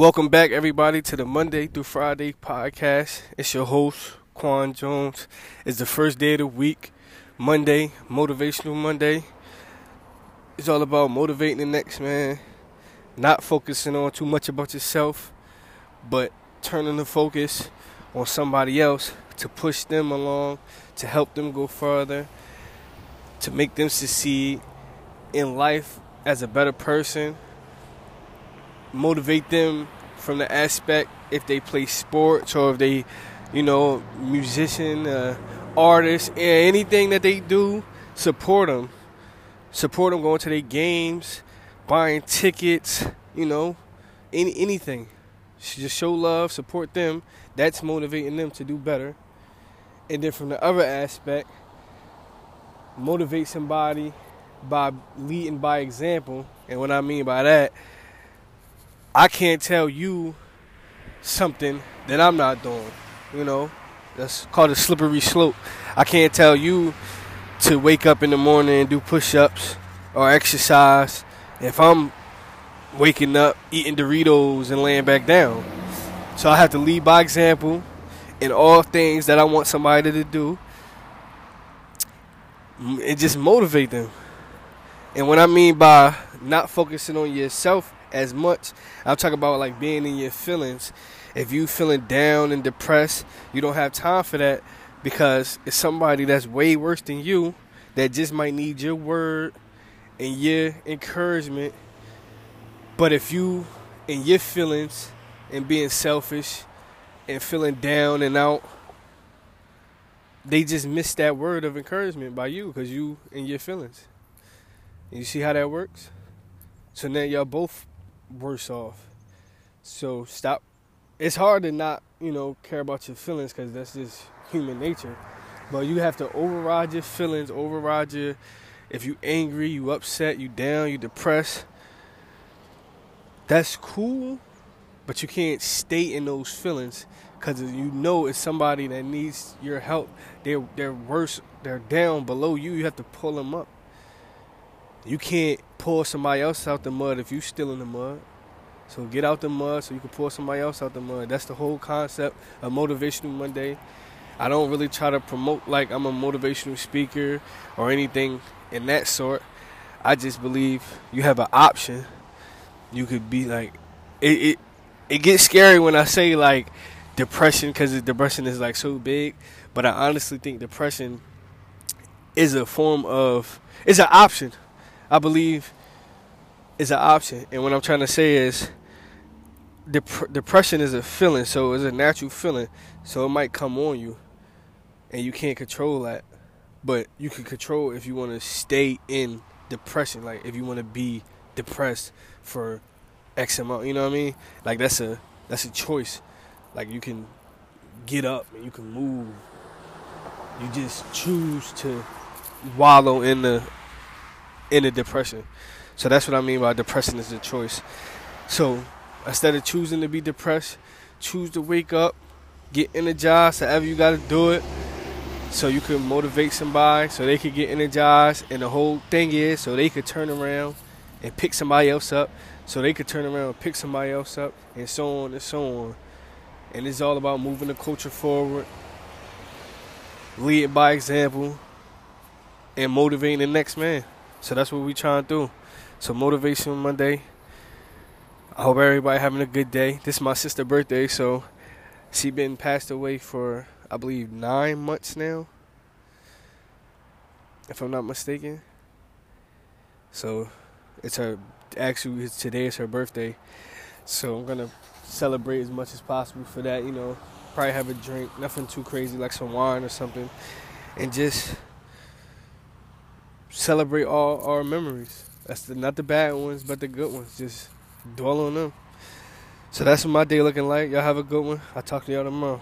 Welcome back, everybody, to the Monday through Friday podcast. It's your host, Quan Jones. It's the first day of the week, Monday, Motivational Monday. It's all about motivating the next man, not focusing on too much about yourself, but turning the focus on somebody else to push them along, to help them go further, to make them succeed in life as a better person motivate them from the aspect if they play sports or if they, you know, musician, uh, artist, anything that they do, support them. Support them going to their games, buying tickets, you know, any anything. Just show love, support them. That's motivating them to do better. And then from the other aspect, motivate somebody by leading by example. And what I mean by that I can't tell you something that I'm not doing. You know, that's called a slippery slope. I can't tell you to wake up in the morning and do push ups or exercise if I'm waking up, eating Doritos, and laying back down. So I have to lead by example in all things that I want somebody to do and just motivate them. And what I mean by not focusing on yourself as much. I'm talking about like being in your feelings. If you feeling down and depressed, you don't have time for that because it's somebody that's way worse than you that just might need your word and your encouragement. But if you in your feelings and being selfish and feeling down and out, they just miss that word of encouragement by you because you in your feelings. You see how that works? So now y'all both worse off. So stop. It's hard to not, you know, care about your feelings because that's just human nature. But you have to override your feelings, override your. If you angry, you upset, you down, you depressed. That's cool, but you can't stay in those feelings because you know it's somebody that needs your help. They're they're worse. They're down below you. You have to pull them up. You can't pull somebody else out the mud if you're still in the mud. So get out the mud so you can pull somebody else out the mud. That's the whole concept of Motivational Monday. I don't really try to promote like I'm a motivational speaker or anything in that sort. I just believe you have an option. You could be like it it, it gets scary when I say like depression cuz depression is like so big, but I honestly think depression is a form of it's an option I believe is an option. And what I'm trying to say is dep- depression is a feeling, so it's a natural feeling. So it might come on you and you can't control that. But you can control if you want to stay in depression, like if you want to be depressed for X amount, you know what I mean? Like that's a that's a choice. Like you can get up and you can move. You just choose to wallow in the in a depression. So that's what I mean by depression is a choice. So instead of choosing to be depressed, choose to wake up, get energized, however you got to do it, so you can motivate somebody, so they could get energized. And the whole thing is, so they could turn around and pick somebody else up, so they could turn around and pick somebody else up, and so on and so on. And it's all about moving the culture forward, leading by example, and motivating the next man. So that's what we trying to do. So motivation Monday. I hope everybody having a good day. This is my sister's birthday, so she been passed away for I believe nine months now, if I'm not mistaken. So it's her actually today is her birthday, so I'm gonna celebrate as much as possible for that. You know, probably have a drink, nothing too crazy like some wine or something, and just celebrate all our memories. That's the, not the bad ones, but the good ones. Just dwell on them. So that's what my day looking like. Y'all have a good one. I'll talk to y'all tomorrow.